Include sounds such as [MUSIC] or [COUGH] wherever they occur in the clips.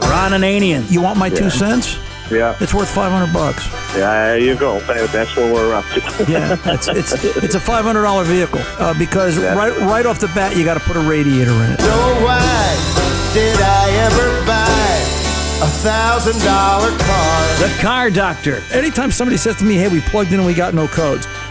Ron Ananian. You want my two cents? Yeah. It's worth 500 bucks. Yeah, there you go. That's what we're up to. [LAUGHS] Yeah, it's it's it's a $500 vehicle uh, because right right off the bat you got to put a radiator in it. So why did I ever buy a thousand dollar car? The Car Doctor. Anytime somebody says to me, "Hey, we plugged in and we got no codes,"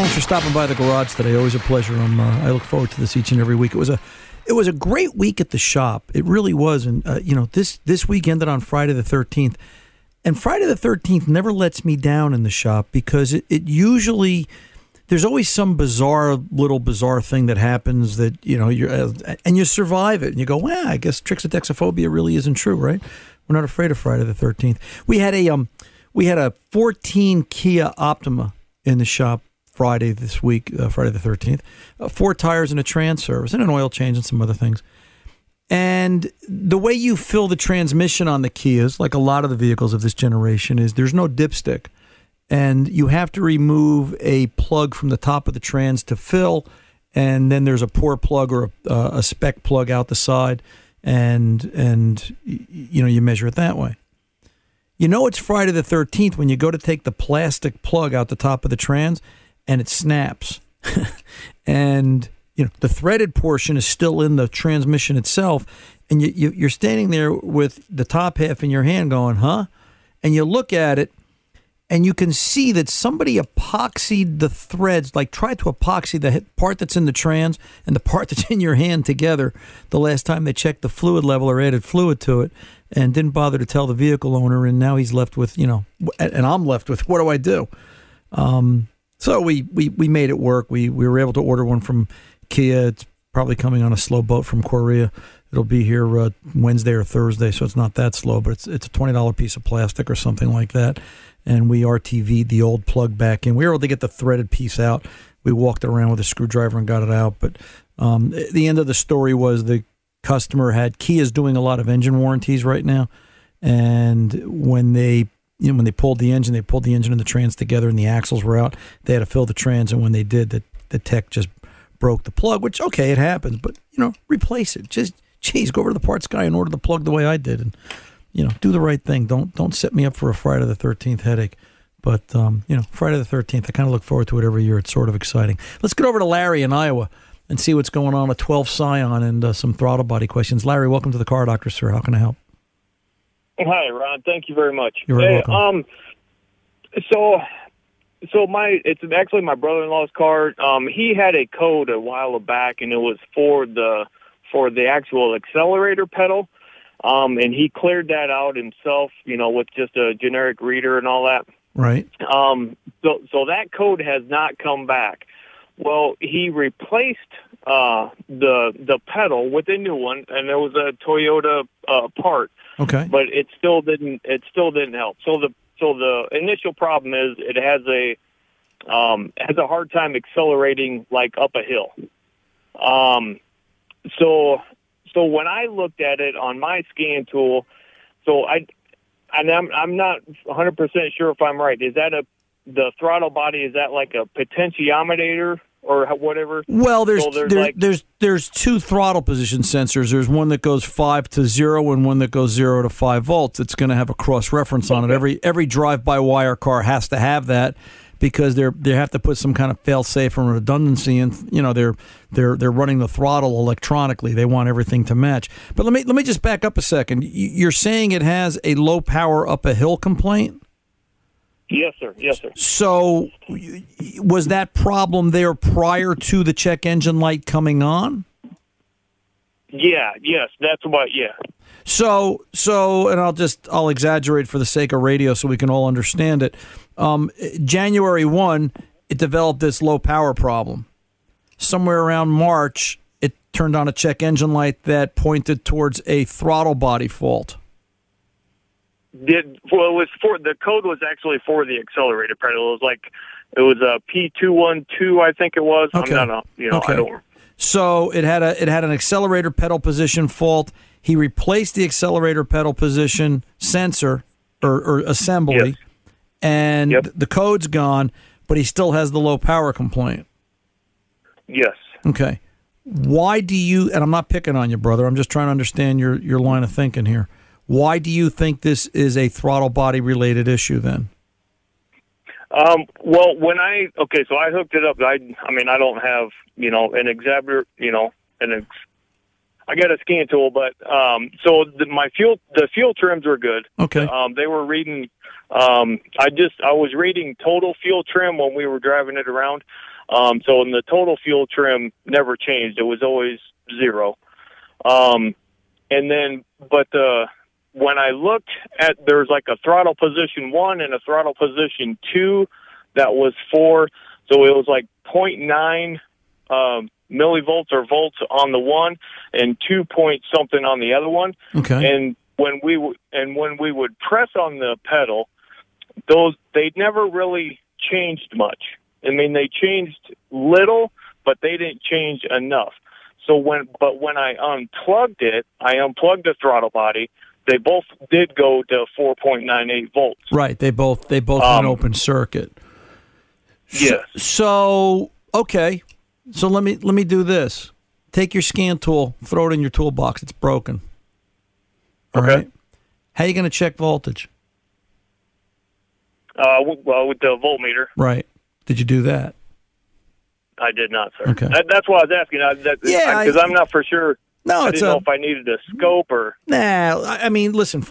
Thanks for stopping by the garage today. Always a pleasure. Um, uh, I look forward to this each and every week. It was a it was a great week at the shop. It really was, and uh, you know this this week ended on Friday the thirteenth, and Friday the thirteenth never lets me down in the shop because it, it usually there's always some bizarre little bizarre thing that happens that you know you are and you survive it and you go, well, I guess trichotexophobia really isn't true, right? We're not afraid of Friday the thirteenth. We had a um we had a 14 Kia Optima in the shop Friday this week, uh, Friday the 13th. Uh, four tires and a trans service and an oil change and some other things. And the way you fill the transmission on the Kias, like a lot of the vehicles of this generation, is there's no dipstick. And you have to remove a plug from the top of the trans to fill. And then there's a pour plug or a, uh, a spec plug out the side. And, and, you know, you measure it that way. You know it's Friday the 13th when you go to take the plastic plug out the top of the trans and it snaps. [LAUGHS] and you know the threaded portion is still in the transmission itself and you, you you're standing there with the top half in your hand going, "Huh?" And you look at it and you can see that somebody epoxied the threads, like tried to epoxy the part that's in the trans and the part [LAUGHS] that's in your hand together the last time they checked the fluid level or added fluid to it and didn't bother to tell the vehicle owner. And now he's left with, you know, and I'm left with what do I do? Um, so we, we, we made it work. We, we were able to order one from Kia. It's probably coming on a slow boat from Korea. It'll be here uh, Wednesday or Thursday, so it's not that slow, but it's it's a twenty dollar piece of plastic or something like that. And we RTV'd the old plug back in. We were able to get the threaded piece out. We walked around with a screwdriver and got it out. But um, the end of the story was the customer had Kia's doing a lot of engine warranties right now, and when they you know when they pulled the engine, they pulled the engine and the trans together, and the axles were out. They had to fill the trans, and when they did, the the tech just broke the plug. Which okay, it happens, but you know replace it. Just geez, go over to the parts guy and order the plug the way I did, and you know, do the right thing. Don't don't set me up for a Friday the Thirteenth headache. But um, you know, Friday the Thirteenth, I kind of look forward to it every year. It's sort of exciting. Let's get over to Larry in Iowa and see what's going on. A 12 Scion and uh, some throttle body questions. Larry, welcome to the Car Doctor, sir. How can I help? Hi, Ron. Thank you very much. You're Hey, welcome. Um, so, so my it's actually my brother-in-law's car. Um, he had a code a while back, and it was for the for the actual accelerator pedal. Um, and he cleared that out himself, you know, with just a generic reader and all that. Right. Um, so, so that code has not come back. Well, he replaced uh, the the pedal with a new one, and it was a Toyota uh, part Okay. but it still didn't it still didn't help. So the so the initial problem is it has a um, has a hard time accelerating like up a hill. Um, so so when I looked at it on my scan tool, so I and I'm I'm not 100 percent sure if I'm right. Is that a the throttle body? Is that like a potentiometer or whatever? Well, there's So there's there- like there's there's two throttle position sensors. There's one that goes five to zero and one that goes zero to five volts. It's going to have a cross reference on it. Every every drive by wire car has to have that because they're they have to put some kind of fail safe and redundancy and you know they're they're they're running the throttle electronically. They want everything to match. But let me let me just back up a second. You're saying it has a low power up a hill complaint. Yes, sir. Yes, sir. So, was that problem there prior to the check engine light coming on? Yeah. Yes. That's what. Yeah. So, so, and I'll just I'll exaggerate for the sake of radio so we can all understand it. Um, January one, it developed this low power problem. Somewhere around March, it turned on a check engine light that pointed towards a throttle body fault. Did well it was for the code was actually for the accelerator pedal. It was like it was a P two one two I think it was. Okay. I'm not a, you know Okay. I don't So it had a it had an accelerator pedal position fault. He replaced the accelerator pedal position sensor or, or assembly, Yes. and Yep. the code's gone, but he still has the low power complaint. yes. Okay. Why do you and I'm not picking on you, brother. I'm just trying to understand your your line of thinking here. Why do you think this is a throttle body related issue then? Um, well, when I okay, so I hooked it up. I I mean I don't have you know an examiner you know an ex, I got a scan tool, but um, so the, my fuel the fuel trims were good. Okay. Um, they were reading. Um, I just I was reading total fuel trim when we were driving it around. Um, so in the total fuel trim never changed. It was always zero. Um, and then, but uh, when I looked at there's like a throttle position one and a throttle position two that was for so it was like 0.9 um, millivolts or volts on the one and two point something on the other one. Okay. And when we w- and when we would press on the pedal, those they never really changed much. I mean, they changed little, but they didn't change enough. So when but when I unplugged it, I unplugged the throttle body. They both did go to 4.98 volts. Right. They both they both Um, went open circuit. Yes. So okay, so let me let me do this. Take your scan tool, throw it in your toolbox. It's broken. All Okay. right. How you going to check voltage? Uh, well, with the voltmeter, Right. Did you do that? I did not, sir. Okay. That, that's why I was asking. I, that, Yeah, because I'm not for sure. No, I it's didn't a- know if I needed a scope or. Nah, I I mean, listen,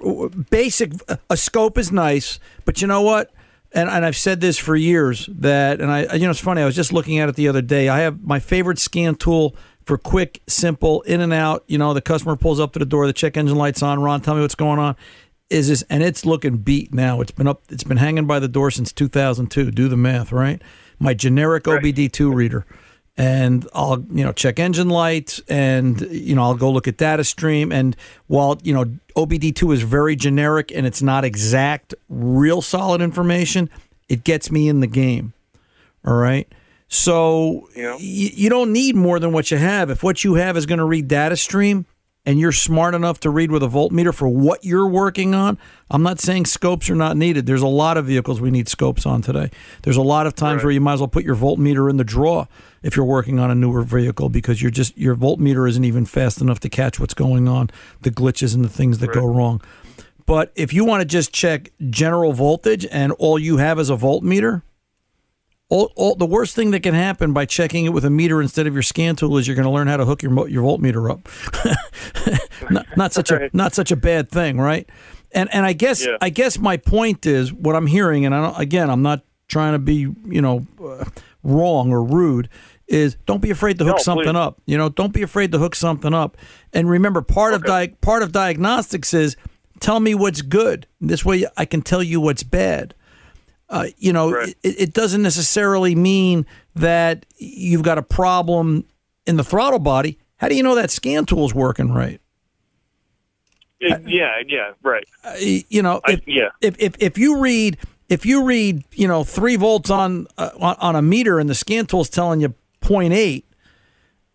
basic a scope is nice, but you know what? and, and I've said this for years that, and I, you know, it's funny. I was just looking at it the other day. I have my favorite scan tool for quick, simple, in and out. You know, the customer pulls up to the door, the check engine lights on. Ron, tell me what's going on. Is this, and it's looking beat now. It's been up, it's been hanging by the door since 2002. Do the math, right? My generic OBD2 reader and I'll you know check engine lights and you know I'll go look at data stream. And while you know OBD2 is very generic and it's not exact real solid information it gets me in the game. All right? So Yeah. y- you don't need more than what you have. If what you have is going to read data stream and you're smart enough to read with a voltmeter for what you're working on, I'm not saying scopes are not needed. There's a lot of vehicles we need scopes on today. There's a lot of times where you might as well put your voltmeter in the drawer if you're working on a newer vehicle because you're just your voltmeter isn't even fast enough to catch what's going on, the glitches and the things that go wrong. But if you want to just check general voltage and all you have is a voltmeter, all, all, the worst thing that can happen by checking it with a meter instead of your scan tool is you're going to learn how to hook your your voltmeter up. [LAUGHS] not, not such a not such a bad thing, right? And and I guess Yeah. I guess my point is what I'm hearing, and I don't, again I'm not trying to be you know uh, wrong or rude. Is don't be afraid to hook No, something please. up. You know, don't be afraid to hook something up. And remember, part of di- part of diagnostics is tell me what's good. This way, I can tell you what's bad uh, you know, Right. it, it doesn't necessarily mean that you've got a problem in the throttle body. How do you know that scan tool's working right? It- yeah, yeah, right. Uh, you know, I- if, yeah. if, if if you read if you read you know three volts on uh, on, on a meter and the scan tool's telling you 0.8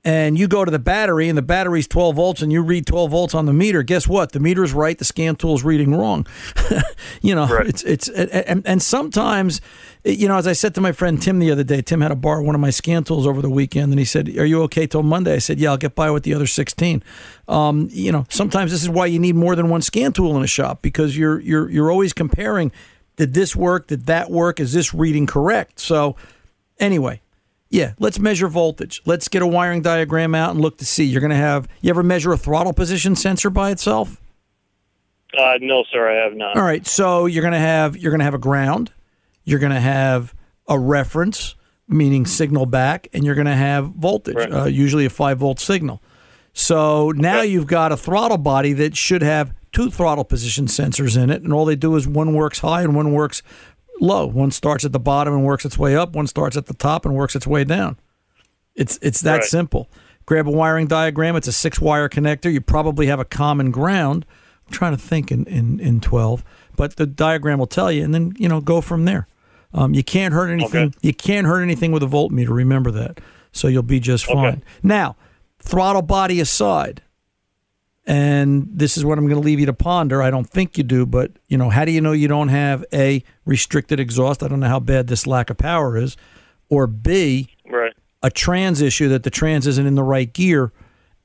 and you go to the battery and the battery's 12 volts and you read 12 volts on the meter guess what? The meter's right the scan tool's reading wrong. [LAUGHS] You know Right. it's it's and, and sometimes you know as i said to my friend tim the other day tim had to borrow one of my scan tools over the weekend and he said are you okay till monday? I said yeah i'll get by with the other 16 um, you know sometimes this is why you need more than one scan tool in a shop because you're you're you're always comparing did this work did that work is this reading correct? So anyway yeah, let's measure voltage. Let's get a wiring diagram out and look to see. You're going to have, you ever measure a throttle position sensor by itself? Uh, no, sir, I have not. All right, so you're going to have you're going to have a ground, you're going to have a reference, meaning signal back, and you're going to have voltage, Right. uh, usually a five volt signal. So now Okay. you've got a throttle body that should have two throttle position sensors in it, and all they do is one works high and one works low. One starts at the bottom and works its way up. One starts at the top and works its way down. It's it's that Right. simple. Grab a wiring diagram. It's a six wire connector. You probably have a common ground. I'm trying to think in, in, in 12, but the diagram will tell you, and then you know go from there. Um, you can't hurt anything. Okay. You can't hurt anything with a voltmeter. Remember that. So you'll be just Okay. fine. Now, throttle body aside, and this is what I'm going to leave you to ponder. I don't think you do, but you know, how do you know you don't have a restricted exhaust? I don't know how bad this lack of power is, or B, Right. a trans issue that the trans isn't in the right gear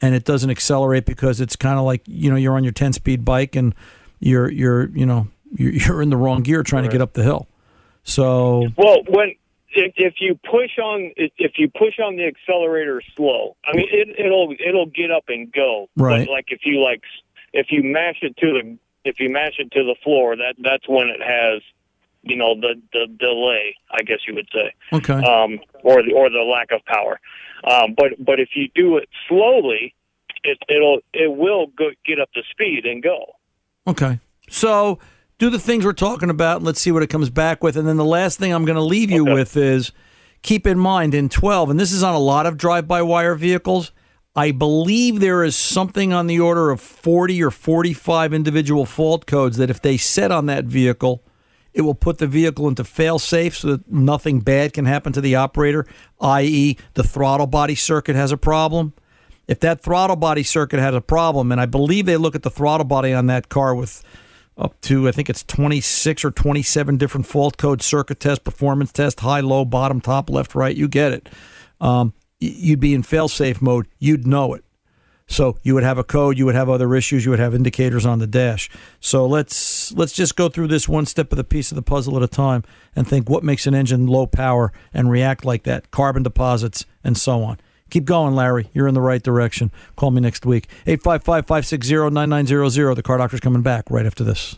and it doesn't accelerate because it's kind of like you know you're on your 10 speed bike and you're you're you know you're, [LAUGHS] you're in the wrong gear trying to get up the hill so Well, when if, if you push on if you push on the accelerator slow, I mean it, it'll it'll get up and go. Right. But like if you like if you mash it to the if you mash it to the floor, that that's when it has you know the the delay, I guess you would say, okay um, or the or the lack of power. Um, but but if you do it slowly, it it'll it will go, get up to speed and go. okay so do the things we're talking about and let's see what it comes back with and then the last thing i'm going to leave you Okay. with is keep in mind in 12 and this is on a lot of drive-by-wire vehicles I believe there is something on the order of 40 or 45 individual fault codes that if they set on that vehicle, it will put the vehicle into fail safe so that nothing bad can happen to the operator, i.e., the throttle body circuit has a problem. If that throttle body circuit has a problem, and I believe they look at the throttle body on that car with up to I think it's 26 or 27 different fault code circuit test, performance test, high, low, bottom, top, left, right. You get it. Um, you'd be in fail-safe mode. You'd know it. So you would have a code. You would have other issues. You would have indicators on the dash. So let's let's just go through this one step of the piece of the puzzle at a time and think what makes an engine low power and react like that. Carbon deposits and so on. Keep going, Larry. You're in the right direction. Call me next week. 855 560 9900. The car doctor's coming back right after this.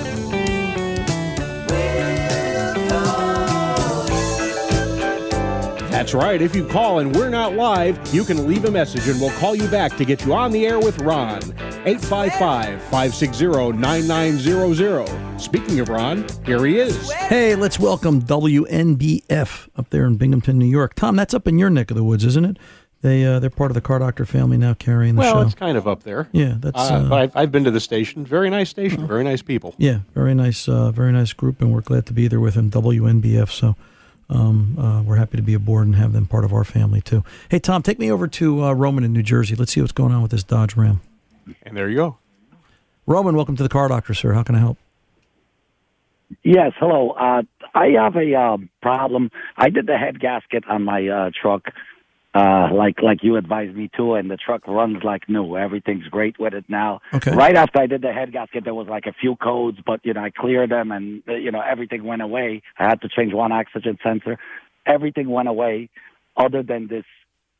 That's right. If you call and we're not live, you can leave a message and we'll call you back to get you on the air with Ron. 855 560 9900. Speaking of Ron, here he is. Hey, let's welcome WNBF up there in Binghamton, New York. Tom, that's up in your neck of the woods, isn't it? They uh, they're part of the Car Doctor family now, carrying the well, show. it's kind of up there. Yeah, that's. Uh, Uh, but I've, I've been to the station. Very nice station. Very nice people. yeah, very nice, uh, very nice group, and we're glad to be there with them. WNBF. So um, uh, we're happy to be aboard and have them part of our family too. Hey, Tom, take me over to uh, Roman in New Jersey. Let's see what's going on with this Dodge Ram. And there you go. Roman, welcome to the Car Doctor, sir. How can I help? Yes, hello. Uh, I have a uh, problem. I did the head gasket on my uh, truck, uh, like like you advised me to, and the truck runs like new. Everything's great with it now. Okay. Right after I did the head gasket, there was like a few codes, but you know I cleared them, and uh, you know everything went away. I had to change one oxygen sensor. Everything went away, other than this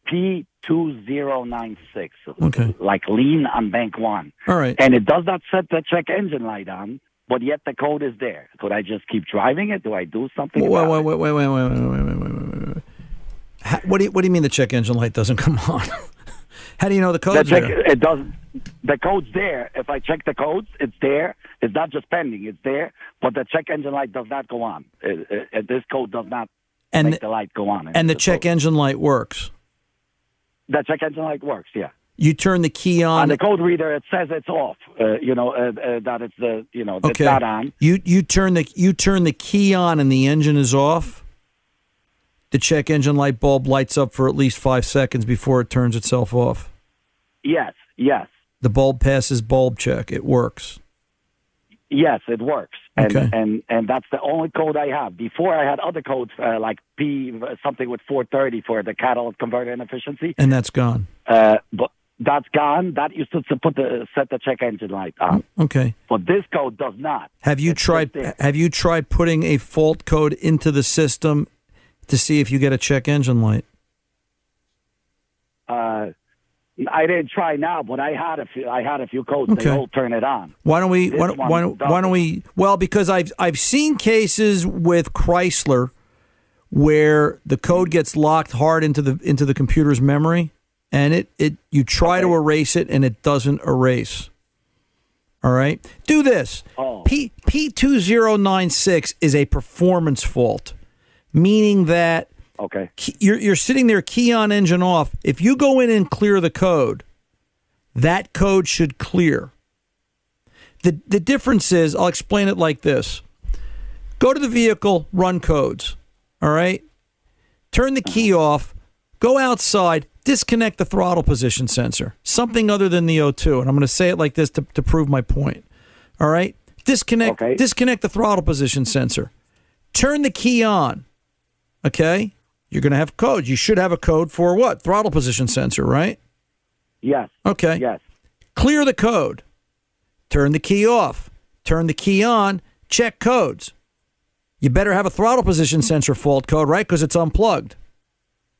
P two zero nine six. Okay. Like lean on bank one. All right. And it does not set the check engine light on, but yet the code is there. Could I just keep driving it? Do I do something? Wait, wait, wait, wait, wait, wait, wait, wait, wait, wait, wait. How, what do you What do you mean the check engine light doesn't come [LAUGHS] on? How do you know the code's the check, there? it doesn't. The code's there. If I check the codes, it's there. It's not just pending. It's there, but the check engine light does not go on. It, it, it- this code does not And make the light go on. And the check engine light works. the check engine light works. Yeah. You turn the key On on. the code reader, it says it's off. Uh, you know uh, uh, that it's the you know okay. not on. You you turn the you turn the key on and the engine is off. The check engine light bulb lights up for at least five seconds before it turns itself off. Yes. Yes. The bulb passes bulb check. It works. Yes, it works, and Okay. and and that's the only code I have. Before I had other codes uh, like P something with 430 for the catalytic converter inefficiency, And that's gone. uh, but that's gone. That used to, to put the set the check engine light on, Okay. but this code does not. Have you tried have you tried putting a fault code into the system to see if you get a check engine light? Uh, I didn't try now, but I had a few. I had a few codes. Okay. They all turn it on. Why don't we why don't, why don't, why don't we well because I've I've seen cases with Chrysler where the code gets locked hard into the into the computer's memory and it it you try to erase it and it doesn't erase. All right? Do this. Oh. P P2096 is a performance fault, meaning that Okay. you're you're sitting there key on engine off. If you go in and clear the code, that code should clear. The the difference is I'll explain it like this. Go to the vehicle, run codes. All right? Turn the key uh-huh. off, go outside, disconnect the throttle position sensor. Something other than the O2. And I'm going to say it like this to, to prove my point. All right? Disconnect okay. disconnect the throttle position sensor. Turn the key on. Okay? You're going to have code. You should have a code for what? Throttle position sensor, right? Yes. Okay. Yes. Clear the code. Turn the key off. Turn the key on. Check codes. You better have a throttle position sensor fault code, right? Because it's unplugged.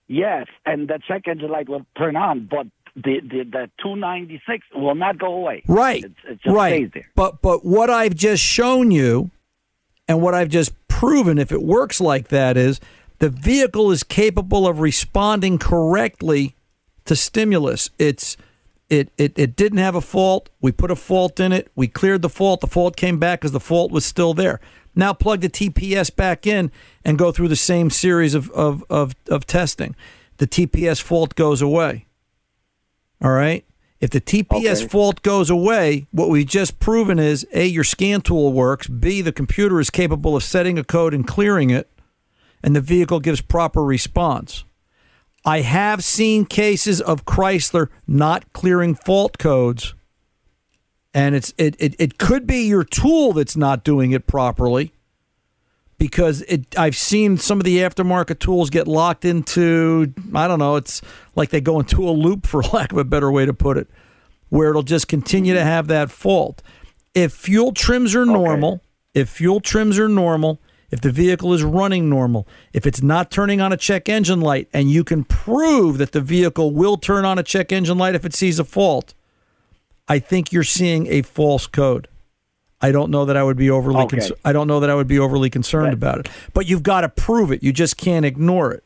Yes, and the check engine light will turn on, but the the, the 296 will not go away. Right. It, it just right. stays there. But but what I've just shown you and what I've just proven if it works like that is the vehicle is capable of responding correctly to stimulus. It's it, it it didn't have a fault. We put a fault in it. We cleared the fault. The fault came back because the fault was still there. Now plug the TPS back in and go through the same series of, of, of, of testing. The TPS fault goes away. All right. If the TPS Okay. fault goes away, what we've just proven is A, your scan tool works, B, the computer is capable of setting a code and clearing it, and the vehicle gives proper response. I have seen cases of Chrysler not clearing fault codes, and it's it, it, it could be your tool that's not doing it properly because it I've seen some of the aftermarket tools get locked into I don't know, it's like they go into a loop for [LAUGHS] lack of a better way to put it, where it'll just continue to have that fault. If fuel trims are normal, if fuel trims are normal, if the vehicle is running normal, if it's not turning on a check engine light and you can prove that the vehicle will turn on a check engine light if it sees a fault, I think you're seeing a false code. I don't know that I would be overly Okay. cons- I don't know that I would be overly concerned about it. But you've got to prove it. You just can't ignore it.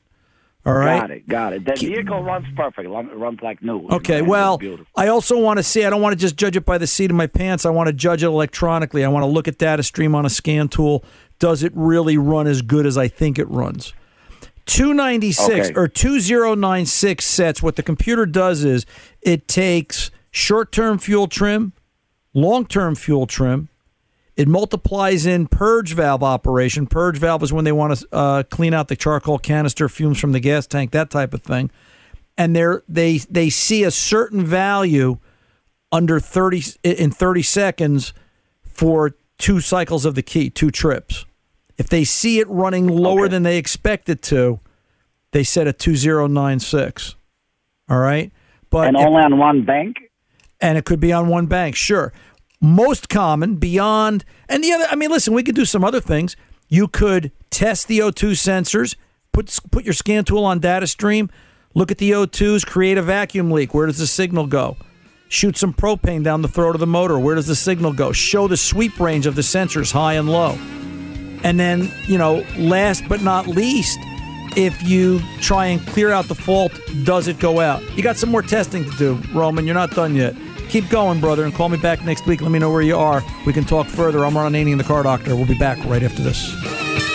All right? Got it. Got it. The vehicle runs perfect. run- Runs like new. Okay, well. I also want to see, I don't want to just judge it by the seat of my pants. I want to judge it electronically. I want to look at data stream on a scan tool. Does it really run as good as I think it runs? 296 Okay. or 2096 sets, what the computer does is it takes short term fuel trim, long term fuel trim, it multiplies in purge valve operation. Purge valve is when they want to uh, clean out the charcoal canister, fumes from the gas tank, that type of thing. And they're, they they see a certain value under thirty in thirty seconds for two cycles of the key, two trips. If they see it running lower than they expect it to, they set a two zero nine six. All right, but and if- only on one bank. and it could be on one bank, sure. Most common beyond, and the other, I mean, listen, we could do some other things. You could test the O2 sensors, put put your scan tool on data stream, look at the O2s, create a vacuum leak. Where does the signal go? Shoot some propane down the throat of the motor. Where does the signal go? Show the sweep range of the sensors, high and low. And then, you know, last but not least, if you try and clear out the fault, does it go out? You got some more testing to do, Roman. You're not done yet. Keep going, brother, and call me back next week. Let me know where you are. We can talk further. I'm Ron Ananian, the car doctor. We'll be back right after this.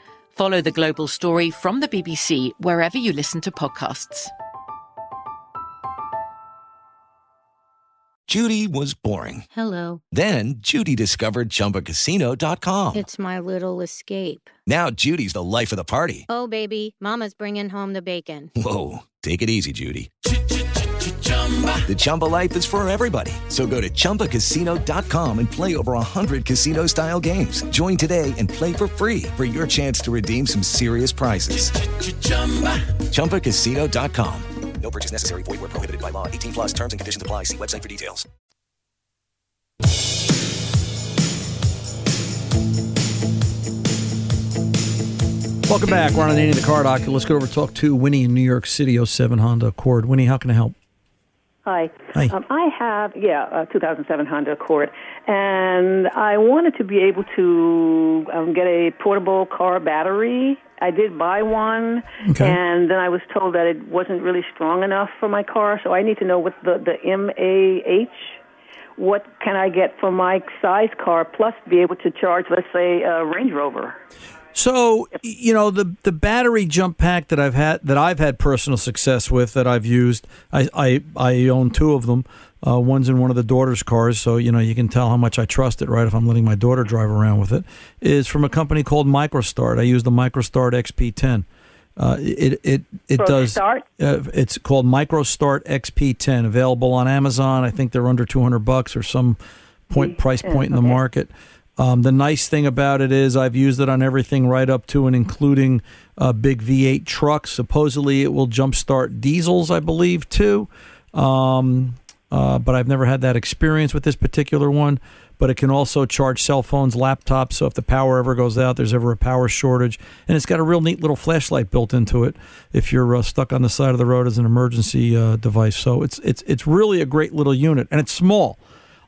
Follow the global story from the BBC wherever you listen to podcasts. Judy was boring. Hello. Then Judy discovered ChumbaCasino.com. It's my little escape. Now Judy's the life of the party. Oh, baby, Mama's bringing home the bacon. Whoa, take it easy, Judy. The Chumba life is for everybody. So go to ChumbaCasino.com and play over 100 casino style games. Join today and play for free for your chance to redeem some serious prizes. ChumbaCasino.com. No purchase necessary. Void where prohibited by law. 18 plus terms and conditions apply. See website for details. Welcome back. We're on Annie the Car Doctor. Let's go over and talk to Winnie in New York City, 07 Honda Accord. Winnie, how can I help? Hi. Hi. Um, I have, yeah, a 2007 Honda Accord, and I wanted to be able to um, get a portable car battery. I did buy one, Okay. and then I was told that it wasn't really strong enough for my car, so I need to know what the, the MAH, what can I get for my size car, plus be able to charge, let's say, a Range Rover. So you know the the battery jump pack that I've had that I've had personal success with that I've used. I I, I own two of them. Uh, one's in one of the daughter's cars, so you know you can tell how much I trust it. Right, if I'm letting my daughter drive around with it, is from a company called MicroStart. I use the MicroStart XP10. Uh, it it it does. ProStart? Uh, it's called MicroStart XP10. Available on Amazon. I think they're under 200 bucks or some point price point in the market. Um, the nice thing about it is I've used it on everything right up to and including big V8 trucks. Supposedly it will jumpstart diesels, I believe, too. Um, uh, but I've never had that experience with this particular one. But it can also charge cell phones, laptops. So if the power ever goes out, there's ever a power shortage, and it's got a real neat little flashlight built into it if you're uh, stuck on the side of the road as an emergency uh, device. So it's it's it's really a great little unit, and it's small.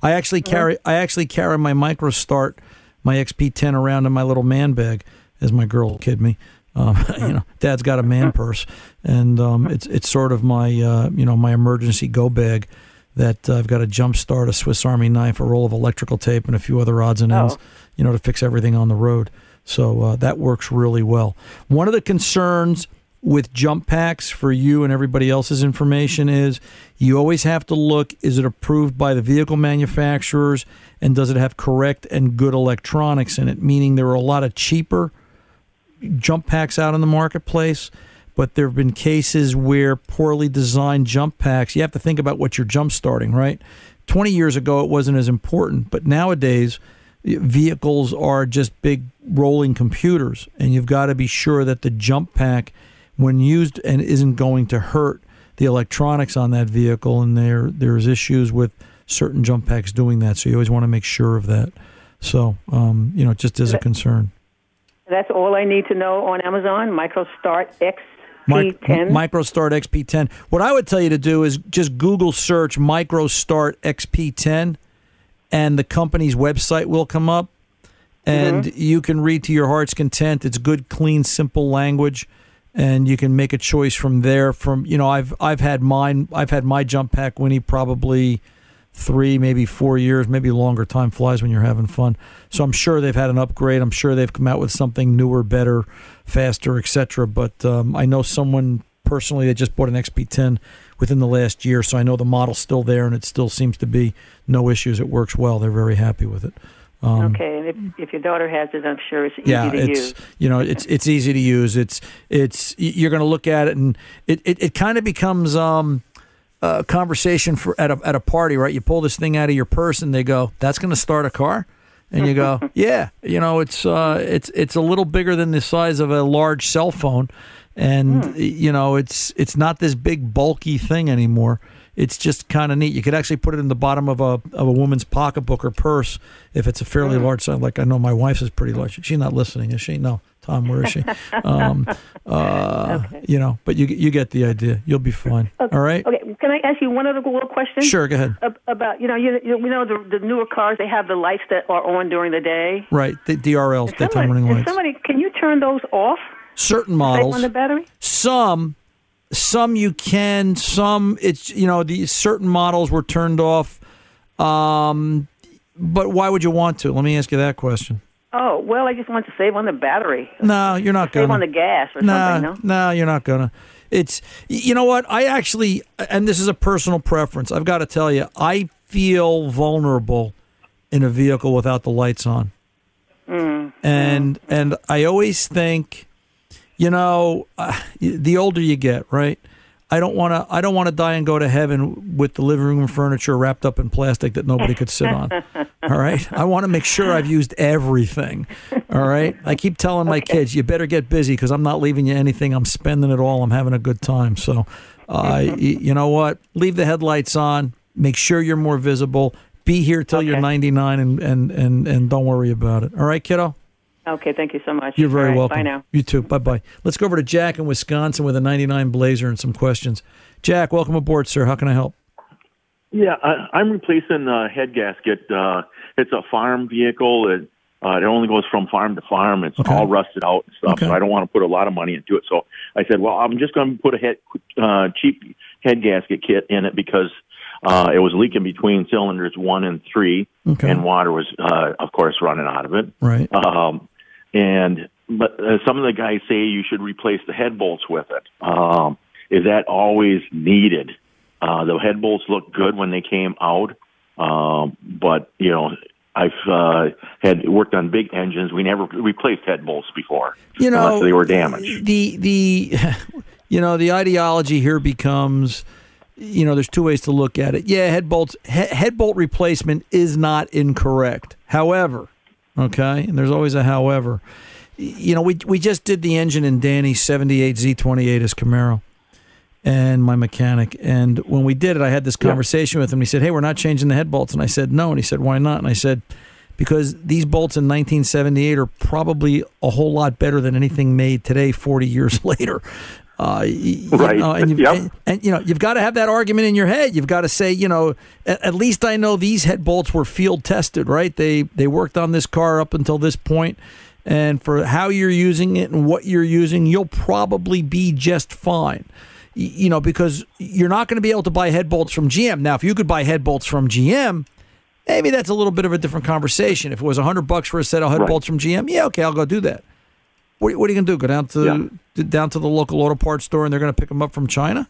I actually carry I actually carry my MicroStart, my XP10 around in my little man bag, as my girl will kid me. Um, [LAUGHS] you know, Dad's got a man purse, and um, it's it's sort of my uh, you know my emergency go bag. That uh, I've got a jump start, a Swiss Army knife, a roll of electrical tape, and a few other odds and ends, you know, to fix everything on the road. So uh, that works really well. One of the concerns with jump packs for you and everybody else's information is you always have to look is it approved by the vehicle manufacturers and does it have correct and good electronics in it? Meaning there are a lot of cheaper jump packs out in the marketplace but there have been cases where poorly designed jump packs you have to think about what you're jump starting right? 20 years ago it wasn't as important but nowadays vehicles are just big rolling computers and you've got to be sure that the jump pack when used and isn't going to hurt the electronics on that vehicle and there there's issues with certain jump packs doing that so you always want to make sure of that so um, you know just as a concern That's all I need to know on Amazon. MicroStart Mic- XP10. MicroStart XP10. What I would tell you to do is just Google search MicroStart XP10, and the company's website will come up, and Mm-hmm. you can read to your heart's content. It's good, clean, simple language, and you can make a choice from there. From you know, I've I've had mine. I've had my jump pack Winnie probably three, maybe four years, maybe longer. Time flies when you're having fun. So I'm sure they've had an upgrade. I'm sure they've come out with something newer, better, faster, etc. But um, I know someone personally that just bought an XP10 within the last year, so I know the model's still there and it still seems to be no issues. It works well. They're very happy with it. Um, okay, and if, if your daughter has it, I'm sure it's easy yeah, to it's use. you know it's it's easy to use. It's it's you're going to look at it and it it, it kind of becomes um a conversation for at a at a party, right? You pull this thing out of your purse and they go, "That's going to start a car." And you go, [LAUGHS] "Yeah, you know, it's uh it's it's a little bigger than the size of a large cell phone." And you know, it's it's not this big bulky thing anymore. It's just kind of neat. You could actually put it in the bottom of a of a woman's pocketbook or purse if it's a fairly large size. Like I know my wife's is pretty large. She's not listening, is she? No, Tom, where is she? [LAUGHS] Um, uh, You know, but you you get the idea. You'll be fine. All right. Okay, can I ask you one other little question? Sure, go ahead. About you know you, you know the, the newer cars they have the lights that are on during the day. Right. The DRLs, daytime running lights. somebody can you turn those off? Certain models. on the battery. Some, some you can. Some it's you know the certain models were turned off. Um, but why would you want to? Let me ask you that question. Oh well, I just want to save on the battery. No, you're not Save gonna. on the gas or no, something. no, you're not gonna. It's you know what I actually, and this is a personal preference. I've got to tell you, I feel vulnerable in a vehicle without the lights on, No. Mm. and and I always think, you know, uh, the older you get, right? I don't want to. I don't want to die and go to heaven with the living room furniture wrapped up in plastic that nobody could sit on. [LAUGHS] All right. I want to make sure I've used everything. All right. I keep telling my kids, you better get busy because I'm not leaving you anything. I'm spending it all. I'm having a good time. So, uh, y- you know what? Leave the headlights on. Make sure you're more visible. Be here till you're 99 and, and, and, and don't worry about it. All right, kiddo? Okay, thank you so much. You're very All right, welcome. Bye now. You too. Bye bye. Let's go over to Jack in Wisconsin with a 99 Blazer and some questions. Jack, welcome aboard, sir. How can I help? Yeah, I, I'm replacing a head gasket. Uh, it's a farm vehicle. It, uh, it only goes from farm to farm. It's all rusted out and stuff. So I don't want to put a lot of money into it. So I said, well, I'm just going to put a head, uh, cheap head gasket kit in it because uh, it was leaking between cylinders one and three, Okay. and water was, uh, of course, running out of it. Right. Um, and but uh, some of the guys say you should replace the head bolts with it. Um, is that always needed? Uh, the head bolts look good when they came out, um, but you know. I've uh, had worked on big engines. We never replaced head bolts before, You know, unless they were damaged. the the [LAUGHS] you know the ideology here becomes you know there's two ways to look at it yeah head bolts he, head bolt replacement is not incorrect however okay? And there's always a however. You know we we just did the engine in Danny's 78 Z28 as Camaro and my mechanic. And when we did it I had this conversation with him. He said hey we're not changing the head bolts. And I said no. And he said why not? And I said because these bolts in 1978 are probably a whole lot better than anything made today 40 years [LAUGHS] later uh, y- y- Right. You know, and, you've, Yep. and, and, you know you've got to have that argument in your head. You've got to say, you know, at, at least I know these head bolts were field tested, right? They they worked on this car up until this point, and for how you're using it and what you're using, you'll probably be just fine. Y- You know, because you're not going to be able to buy head bolts from GM. Now, if you could buy head bolts from GM, maybe that's a little bit of a different conversation. If it was a hundred bucks for a set of head Right. bolts from GM, yeah, okay, I'll go do that. What, what are you going to do? Go down to Yeah. down to the local auto parts store and they're going to pick them up from China?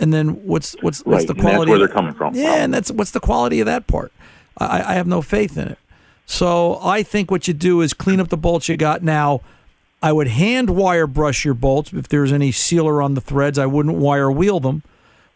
And then what's what's what's Right, the and that's quality? where they're coming from. Yeah, and that's what's the quality of that part. I, I have no faith in it. So I think what you do is clean up the bolts you got now. I would hand wire brush your bolts if there's any sealer on the threads. I wouldn't wire wheel them.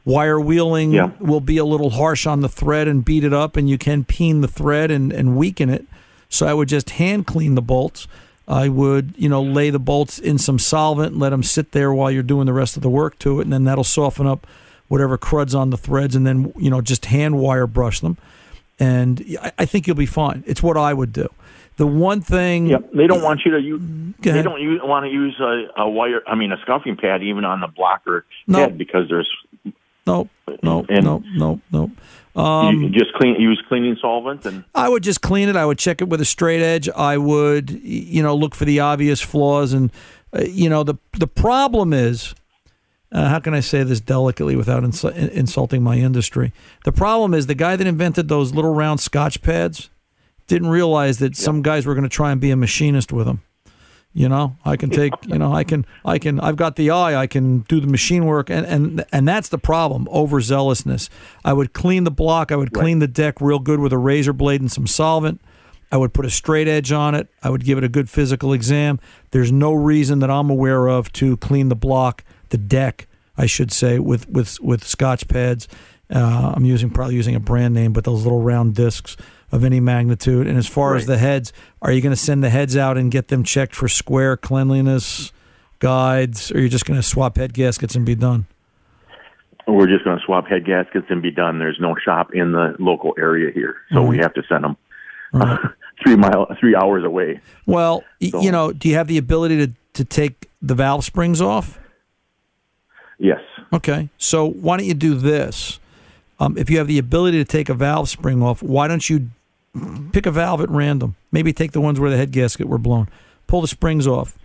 Wire wheeling Yeah. will be a little harsh on the thread and beat it up, and you can peen the thread and, and weaken it. So I would just hand clean the bolts. I would, you know, lay the bolts in some solvent and let them sit there while you're doing the rest of the work to it, and then that'll soften up whatever crud's on the threads, and then you know just hand wire brush them, and I, I think you'll be fine. It's what I would do. The one thing, Yep. They don't want you to use. They don't use, want to use a, a wire. I mean, a scuffing pad even on the blocker No. head because there's no, no, and no, no, no. Um, you just clean use cleaning solvent and I would just clean it. I would check it with a straight edge. I would, you know, look for the obvious flaws. And, uh, you know, the the problem is, uh, how can I say this delicately without insu- insulting my industry? The problem is the guy that invented those little round Scotch pads didn't realize that some guys were going to try and be a machinist with them. You know, I can take, you know, I can, I can, I've got the eye, I can do the machine work, and and and that's the problem, overzealousness. I would clean the block, I would clean the deck real good with a razor blade and some solvent. I would put a straight edge on it. I would give it a good physical exam. There's no reason that I'm aware of to clean the block, the deck, I should say, with with with Scotch pads. Uh, I'm using probably using a brand name, but those little round discs of any magnitude. And as far as the heads, are you going to send the heads out and get them checked for square cleanliness guides, or are you just going to swap head gaskets and be done? we're just going to swap head gaskets and be done. There's no shop in the local area here, so we have to send them [LAUGHS] three mile three hours away. Well, y you know, do you have the ability to to take the valve springs off? Yes. Okay, so why don't you do this? Um, if you have the ability to take a valve spring off, why don't you pick a valve at random? Maybe take the ones where the head gasket were blown. Pull the springs off.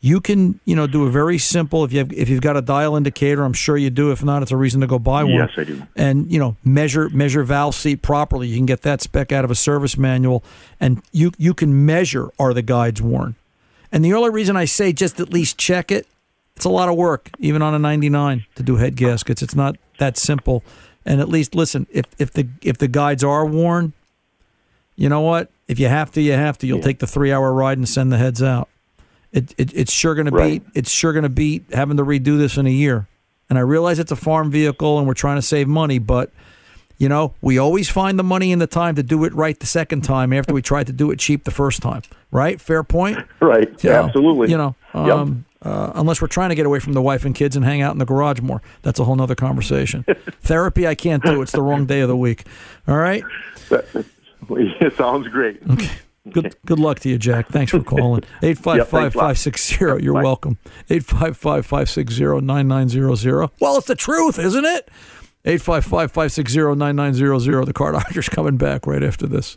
You can, you know, do a very simple. If you have, if you've got a dial indicator, I'm sure you do. If not, it's a reason to go buy one. Yes, I do. And you know, measure measure valve seat properly. You can get that spec out of a service manual, and you you can measure are the guides worn. And the only reason I say just at least check it, it's a lot of work, even on a 99 to do head gaskets. It's not that simple. And at least listen, if if the if the guides are worn, you know what? If you have to, you have to. You'll take the three hour ride and send the heads out. It, it it's sure going to Right. beat it's sure going to beat having to redo this in a year. And I realize it's a farm vehicle and we're trying to save money, but you know, we always find the money and the time to do it right the second time after we tried to do it cheap the first time. Right? Fair point. Right. You know, Absolutely. You know, Yep. um, uh, unless we're trying to get away from the wife and kids and hang out in the garage more. That's a whole nother conversation. [LAUGHS] Therapy, I can't do. It's the wrong day of the week. All right. [LAUGHS] It sounds great. Okay. Good good luck to you, Jack. Thanks for calling. [LAUGHS] 855 560. You're Bye. welcome. 855 560 9900. Well, it's the truth, isn't it? 855 560 9900. The car doctor's coming back right after this.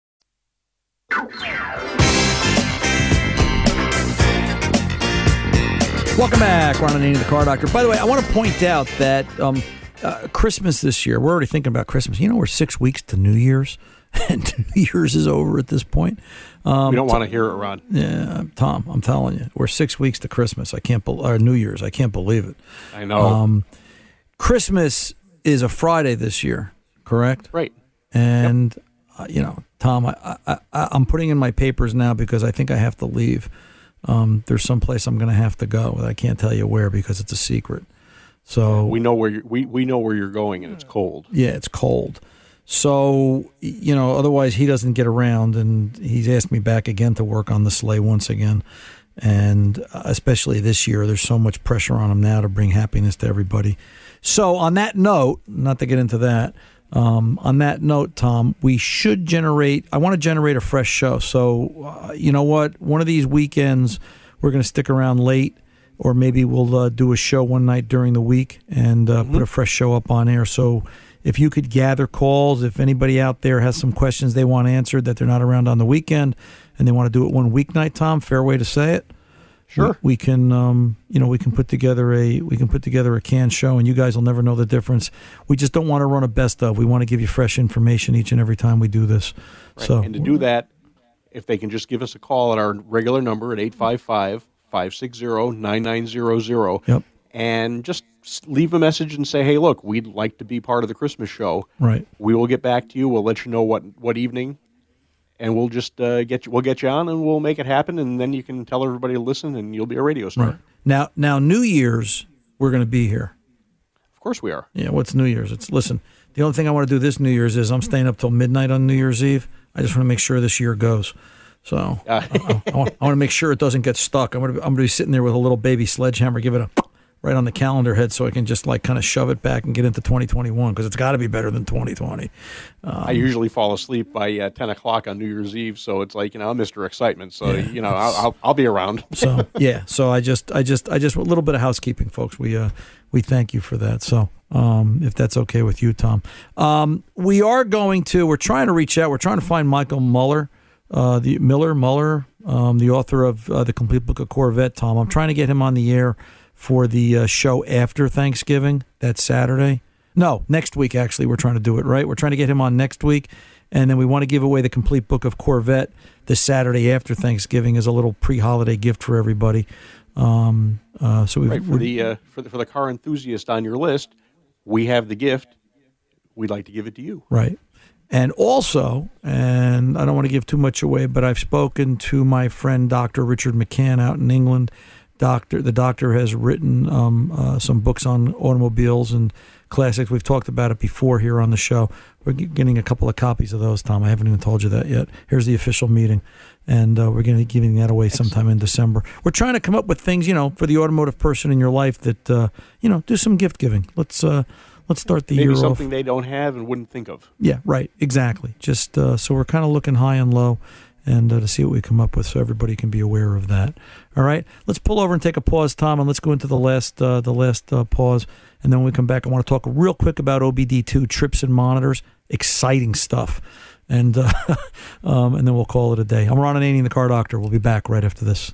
Welcome back, Ron Ananian, the Car Doctor. By the way, I want to point out that um, uh, Christmas this year, we're already thinking about Christmas. You know, we're six weeks to New Year's, [LAUGHS] and New Year's is over at this point. Um, we don't want to hear it, Ron. Yeah, Tom, I'm telling you, we're six weeks to Christmas. I can't believe, or New Year's. I can't believe it. I know. Um, Christmas is a Friday this year, correct? Right. And uh, you know, Tom, I, I, I, I'm putting in my papers now because I think I have to leave. Um, there's some place I'm going to have to go. I can't tell you where because it's a secret. So we know where you're, we we know where you're going, and it's cold. yeah, it's cold. So you know, otherwise he doesn't get around, and he's asked me back again to work on the sleigh once again. And uh, especially this year, there's so much pressure on him now to bring happiness to everybody. So on that note, not to get into that, um, on that note, Tom, we should generate. I want to generate a fresh show. So, uh, you know what? One of these weekends, we're going to stick around late, or maybe we'll uh, do a show one night during the week and uh, put a fresh show up on air. So, if you could gather calls, if anybody out there has some questions they want answered that they're not around on the weekend, and they want to do it one weeknight, Tom, fair way to say it. Sure. We, we can, um, you know, we can put together a we can put together a canned show, and you guys will never know the difference. We just don't want to run a best of. We want to give you fresh information each and every time we do this. Right. So and to do that, if they can just give us a call at our regular number at 855 560 9900. Yep. And just leave a message and say, hey, look, we'd like to be part of the Christmas show. Right. We will get back to you. We'll let you know what, what evening. And we'll just uh, get you. We'll get you on, and we'll make it happen. And then you can tell everybody to listen, and you'll be a radio star. Right. now, now New Year's, we're going to be here. Of course, we are. Yeah. What's New Year's? It's listen. The only thing I want to do this New Year's is I'm staying up till midnight on New Year's Eve. I just want to make sure this year goes. So Uh, I, I want, I want to make sure it doesn't get stuck. I'm going to I'm going to be sitting there with a little baby sledgehammer, give it a right on the calendar head, so I can just like kind of shove it back and get into 2021 because it's got to be better than 2020. Um, I usually fall asleep by uh, ten o'clock on New Year's Eve, so it's like you know I'm Mr. Excitement. So Yeah, you know I'll, I'll I'll be around. [LAUGHS] so yeah, so I just I just I just a little bit of housekeeping, folks. We uh we thank you for that. So um if that's okay with you, Tom, um we are going to we're trying to reach out. We're trying to find Michael Mueller, uh the Miller Mueller, um the author of uh, the Complete Book of Corvette. Tom, I'm trying to get him on the air for the uh, show after Thanksgiving. That's Saturday. No, next week actually. We're trying to do it right. We're trying to get him on next week, and then we want to give away the complete book of Corvette this Saturday after Thanksgiving as a little pre-holiday gift for everybody. Um, uh, so we've, Right for the uh, for the for the car enthusiast on your list, we have the gift. We'd like to give it to you. Right. And also, and I don't want to give too much away, but I've spoken to my friend Dr. Richard McCann out in England. Doctor, the doctor has written um, uh, some books on automobiles and classics. We've talked about it before here on the show. We're getting a couple of copies of those, Tom. I haven't even told you that yet. Here's the official meeting, and uh, we're going to be giving that away sometime in December. We're trying to come up with things, you know, for the automotive person in your life that uh, you know do some gift giving. Let's uh, let's start the Maybe year something off. they don't have and wouldn't think of. Yeah, right. Exactly. Just uh, so we're kind of looking high and low, and uh, to see what we come up with, so everybody can be aware of that. All right, let's pull over and take a pause, Tom, and let's go into the last uh, the last uh, pause, and then when we come back, I want to talk real quick about OBD two trips and monitors. Exciting stuff, and uh, [LAUGHS] um, and then we'll call it a day. I'm Ron Ananian, the Car Doctor. We'll be back right after this.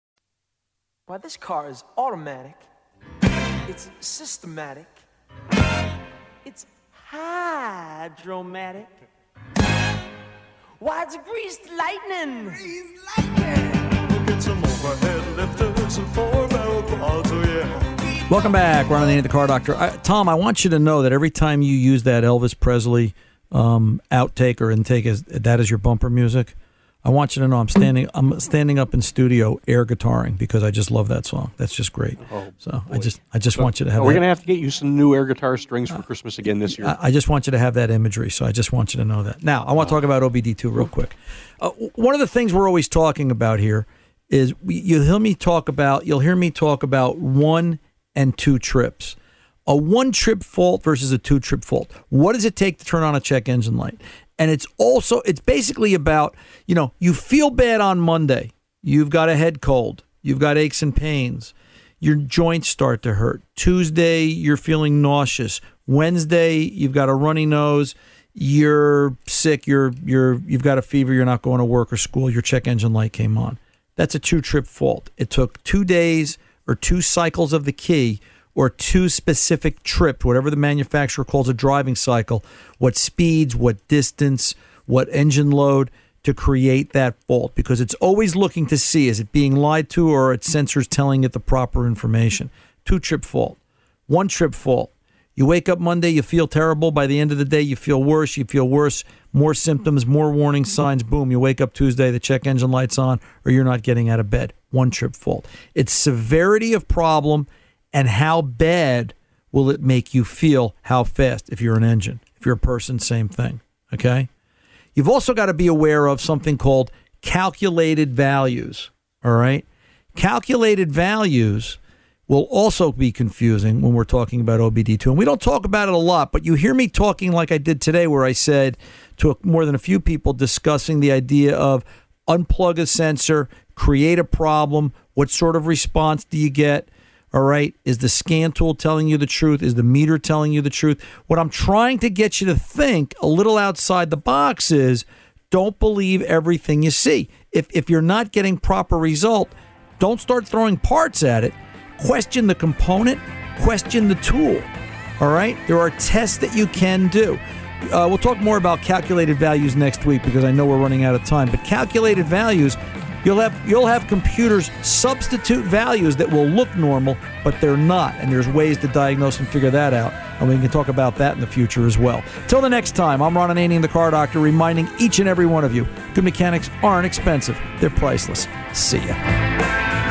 Why, this car is automatic. It's systematic. It's hydromatic. Why, it's greased lightning. Greased lightning. Get some overhead lifters and four barrel quads, oh yeah. Welcome back. We're on the, the car doctor. I, Tom, I want you to know that every time you use that Elvis Presley um, outtake or intake as that as your bumper music, I want you to know I'm standing I'm standing up in studio air guitaring because I just love that song. That's just great. Oh, so I just I just want you to have. Are we that- going to have to get you some new air guitar strings for Christmas again this year? I, I just want you to have that imagery. So I just want you to know that. Now I want to talk about OBD2 real quick. Uh, one of the things we're always talking about here is we, you'll hear me talk about you'll hear me talk about one and two trips. A one trip fault versus a two trip fault. What does it take to turn on a check engine light? And it's also it's basically about, you know, you feel bad on Monday. You've got a head cold. You've got aches and pains. Your joints start to hurt. Tuesday, you're feeling nauseous. Wednesday, you've got a runny nose. You're sick. You're you're you've got a fever. You're not going to work or school. Your check engine light came on. That's a two trip fault. It took two days or two cycles of the key or two specific trips, whatever the manufacturer calls a driving cycle, what speeds, what distance, what engine load to create that fault because it's always looking to see is it being lied to or its sensors telling it the proper information. Two trip fault, one trip fault. You wake up Monday, you feel terrible. By the end of the day, you feel worse. You feel worse, more symptoms, more warning signs. Boom, you wake up Tuesday, the check engine light's on, or you're not getting out of bed. One trip fault. It's severity of problem and how bad will it make you feel, how fast, if you're an engine. If you're a person, same thing. Okay? You've also got to be aware of something called calculated values. All right? Calculated values will also be confusing when we're talking about OBD2. And we don't talk about it a lot, but you hear me talking like I did today, where I said to more than a few people discussing the idea of unplug a sensor, create a problem. What sort of response do you get? All right. Is the scan tool telling you the truth? Is the meter telling you the truth? What I'm trying to get you to think a little outside the box is don't believe everything you see. If, if you're not getting proper result, don't start throwing parts at it. Question the component, question the tool. All right. There are tests that you can do. Uh, we'll talk more about calculated values next week because I know we're running out of time. But calculated values You'll have you'll have computers substitute values that will look normal, but they're not, and there's ways to diagnose and figure that out. And we can talk about that in the future as well. Till the next time, I'm Ron Ananian, the Car Doctor, reminding each and every one of you: good mechanics aren't expensive; they're priceless. See ya.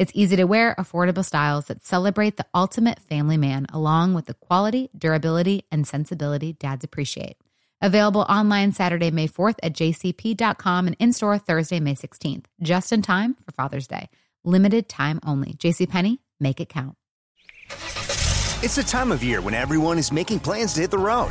It's easy to wear, affordable styles that celebrate the ultimate family man, along with the quality, durability, and sensibility dads appreciate. Available online Saturday, May 4th at jcp.com and in store Thursday, May 16th, just in time for Father's Day. Limited time only. JCPenney, make it count. It's the time of year when everyone is making plans to hit the road.